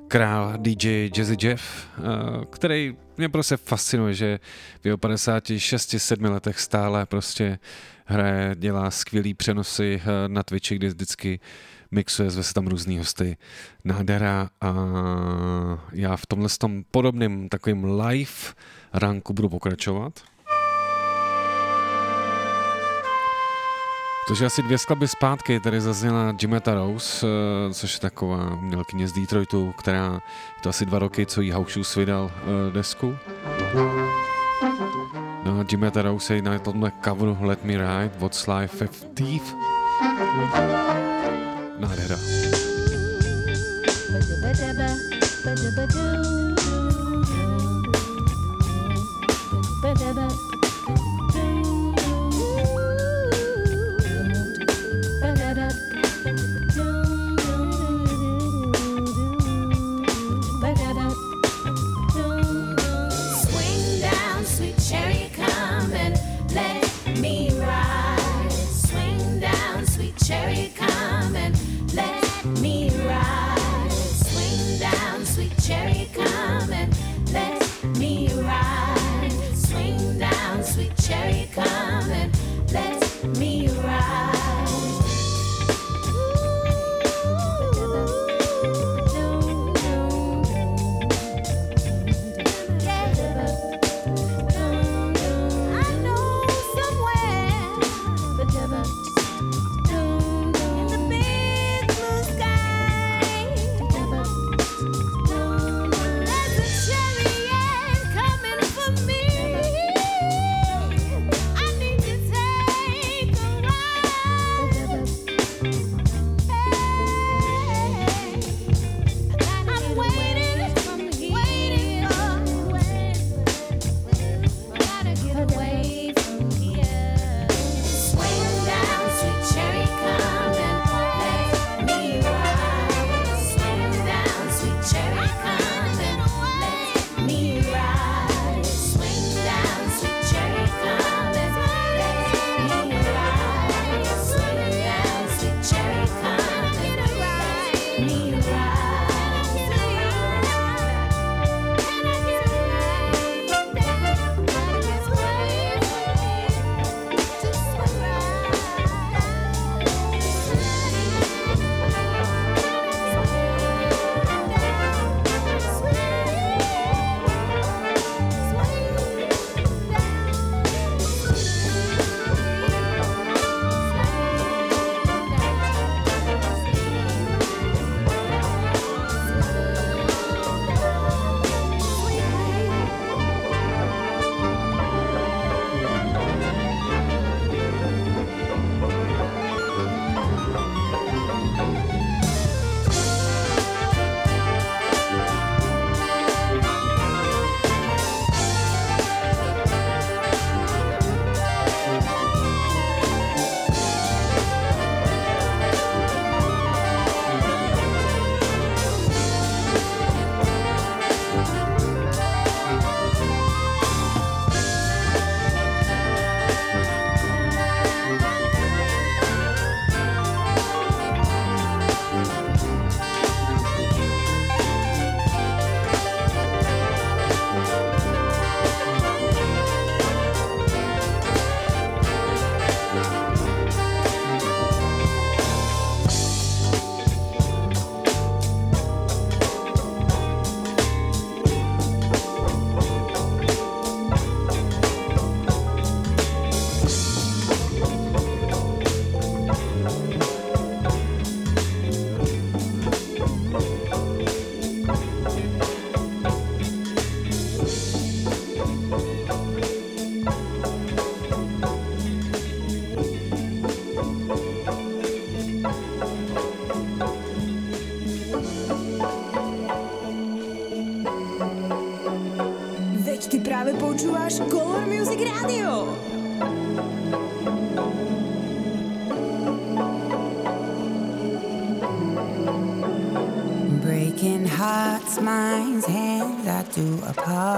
král DJ Jazzy Jeff, eh, který mě prostě fascinuje, že v jeho 56-7 letech stále prostě hraje, dělá skvělý přenosy eh, na Twitchi, kde vždycky mixuje, zve se tam různý hosty. Nádhera a já v tomhle tom podobným takovým live ranku budu pokračovat. Protože asi dvě skladby zpátky tady zazněla Jimeta Rose, eh, což je taková umělkyně z Detroitu, která je to asi dva roky, co jí House vydal uh, desku. No a Jimeta Rose je na tomhle coveru Let Me Ride, What's Life with Thief. Nádhera. Ba-da-ba-da-ba, cherry,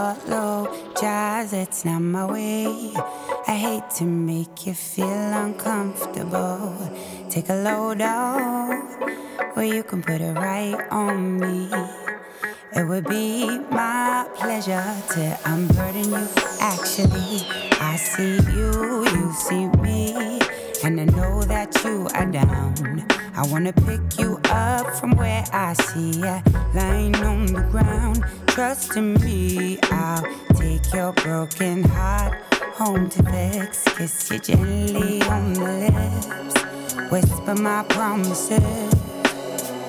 apologize. It's not my way. I hate to make you feel uncomfortable. Take a load off, or you can put it right on me. It would be my pleasure to unburden you. Actually, I see you, you see me, and I know that you are down. I wanna pick you up from where I see ya lying on the ground. Trust in me, I'll take your broken heart home to fix. Kiss you gently on the lips, whisper my promises.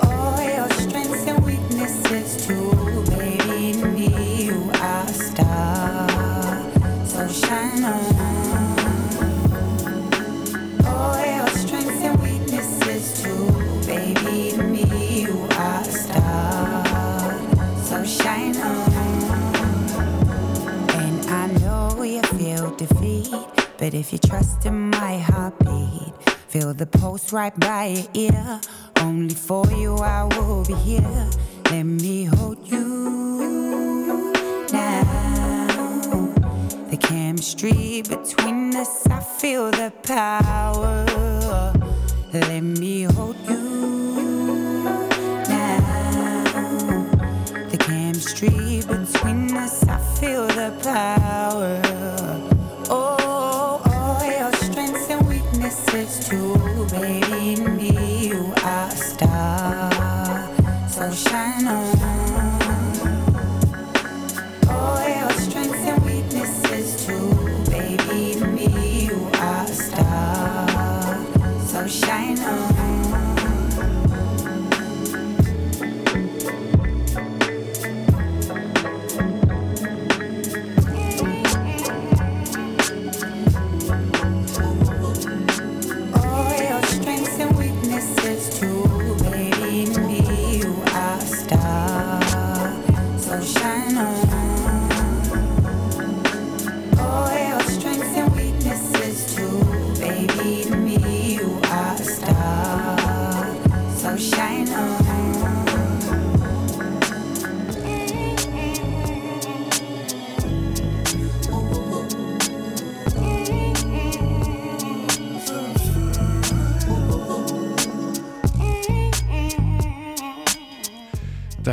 All your strengths and weaknesses too, baby. Me, you are a star, so shine on. You are a star, so shine on. And I know you feel defeat. But if you trust in my heartbeat, feel the pulse right by your ear. Only for you I will be here. Let me hold you now. The chemistry between us, I feel the power. Let me hold you chemistry between us, I feel the power. Oh, oh, your strengths and weaknesses too, baby. In me, you are a star. So shine on.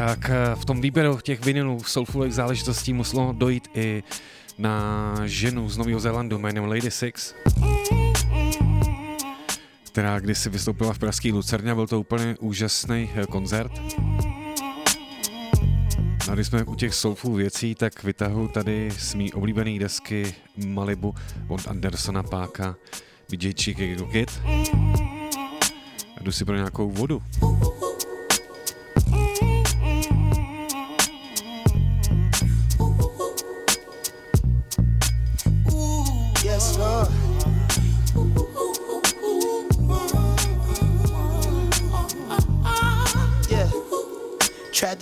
Tak eh, v tom výběru těch vinilů soulfulových záležitostí muselo dojít i na ženu z Nového Zélandu jménem Lady Six, která kdysi vystoupila v pražský Lucerně, byl to úplně úžasný eh, koncert. A když jsme u těch soulful věcí, tak vytahu tady z mý oblíbený desky Malibu od Andersona Páka, BJ Chicago Kid. A jdu si pro nějakou vodu.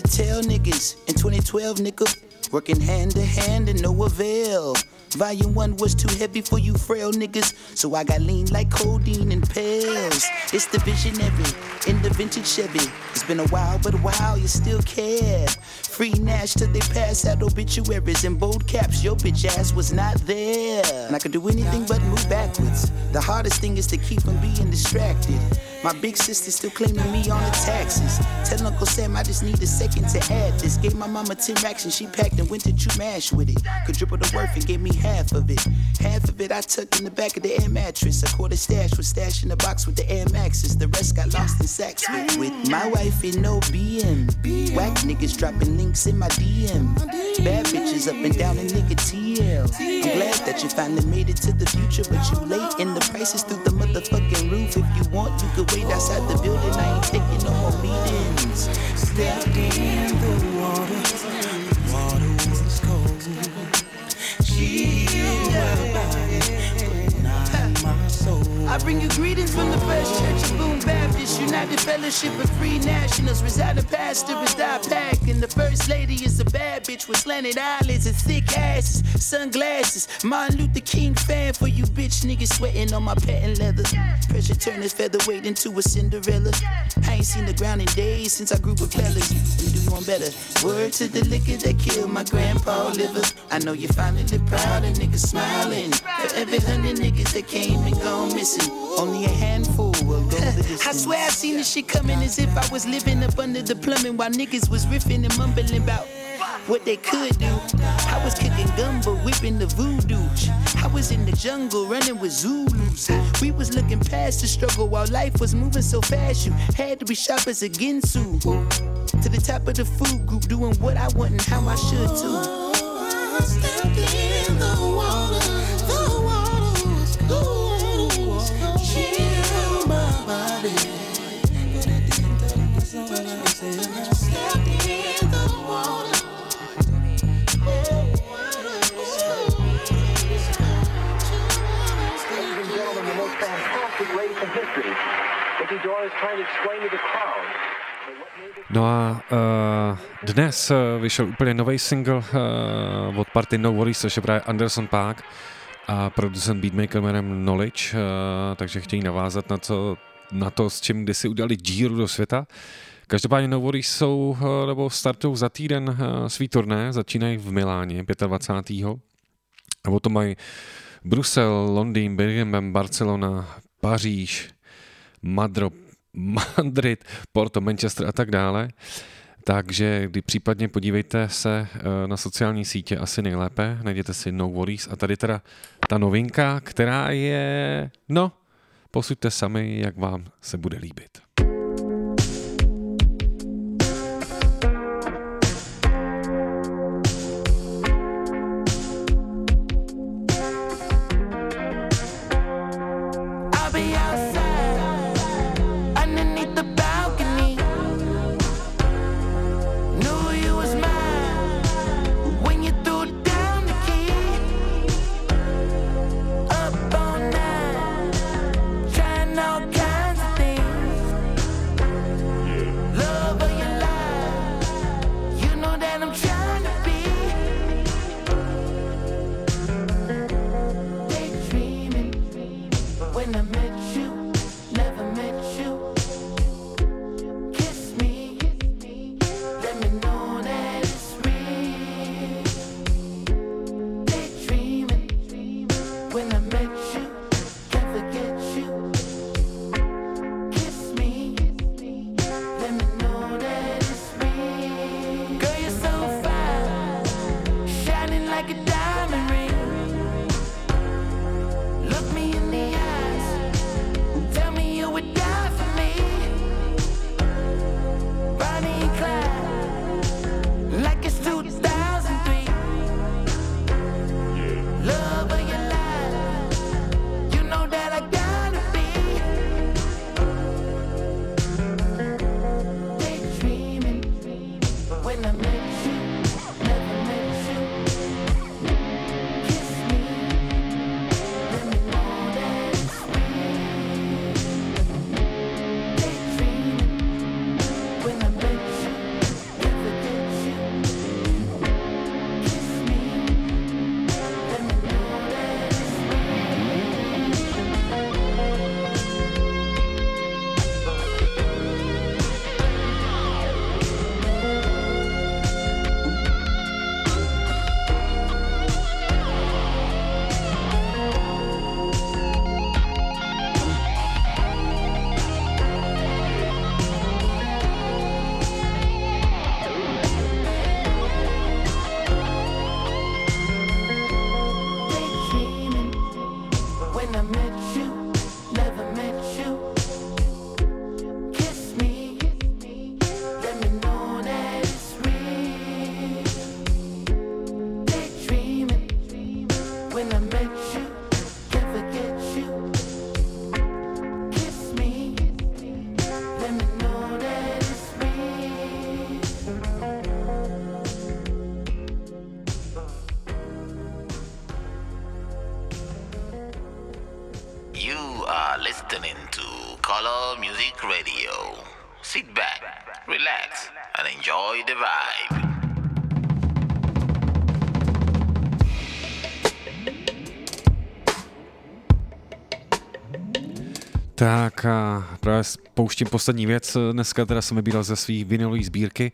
Tell niggas in 2012, nigga. Working hand to hand and no avail. Volume 1 was too heavy for you frail niggas, so I got lean like codeine and pills. It's the visionary in the vintage Chevy. It's been a while, but wow, you still care. Free Nash till they pass out obituaries in bold caps. Your bitch ass was not there. And I could do anything but move backwards. The hardest thing is to keep from being distracted. My big sister still claiming me on the taxes. Tell Uncle Sam I just need a second to add this. Gave my mama 10 racks and she packed and went to chew mash with it. Could triple the worth and gave me half of it. Half of it I tucked in the back of the air mattress. A quarter stash was stashed in the box with the Air Maxes. The rest got lost in sacks with, with my wife in no BM. Whack niggas dropping links in my DM. Bad bitches up and down in nigga TL. I'm glad that you finally made it to the future, but you late and the prices through the motherfucking roof. If you want, you could wait outside the building. I ain't taking no more meetings. Stepped in the water, the water was cold. Chilled my body, but not my soul. I bring you greetings from the First Church of Boone Baptist, United Fellowship of Free Nationals. Residing pastor is Di Pack, and the First Lady is a bad bitch with slanted eyelids and thick asses, sunglasses. Martin Luther King fan for you bitch niggas sweating on my patent leather. Pressure turn this featherweight into a Cinderella. I ain't seen the ground in days since I grew with fellas. You do one better. Word to the liquor that killed my grandpa liver. I know you finally proud and niggas smiling. For every hundred niggas that came and gone missing, only a handful will go the distance. I swear I seen this shit coming as if I was living up under the plumbing while niggas was riffing and mumbling about what they could do. I was kicking gumbo, whipping the voodoo. I was in the jungle running with Zulus. We was looking past the struggle while life was moving so fast. You had to be sharp as a. To the top of the food group, doing what I want and how I should too. No a uh, dnes uh, vyšel úplně nový single uh, od party No Worries, což je právě Anderson Park. a producent beatmaker jménem Knowledge, uh, takže chtějí navázat na, co, na to, s čím kdysi udělali díru do světa. Každopádně No Worries jsou, uh, nebo startují za týden uh, svý turné, začínají v Miláně 25. A potom mají Brusel, Londýn, Birmingham, Barcelona, Paříž, Madro, Madrid, Porto, Manchester a tak dále. Takže kdy případně podívejte se eh, na sociální sítě asi nejlépe, najděte si No Worries a tady teda ta novinka, která je, no, posuďte sami, jak vám se bude líbit. Pouštím poslední věc. Dneska teda jsem vybíral ze svý vinilové sbírky,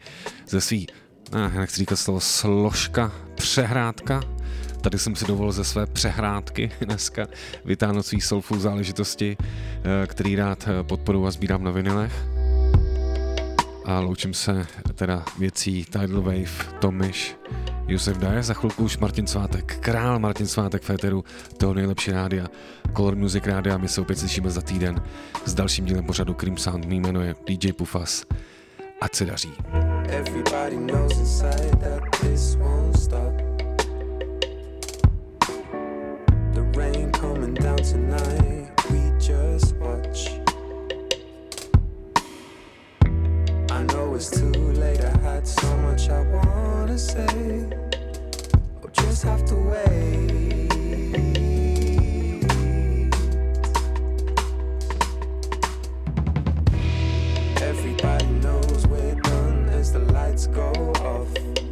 ze svý, eh, nechci říkat slovo, složka, přehrádka. Tady jsem si dovolil ze své přehrádky dneska vytáhnout svý soulful záležitosti, eh, který rád eh, podporu a sbírám na vinilech. A loučím se teda věcí Tidal Wave, Tomiš, Josef Daje, za chvilku už Martin Svátek, král Martin Svátek Féteru, toho nejlepší rádia, Color Music rádia, my se opět slyšíme za týden s dalším dílem pořadu Cream Sound, mý jméno je DJ Pufas, ať se daří. Everybody knows inside that this won't stop. The rain coming down tonight, It's too late, I had so much I wanna say. I'll just have to wait. Everybody knows we're done as the lights go off.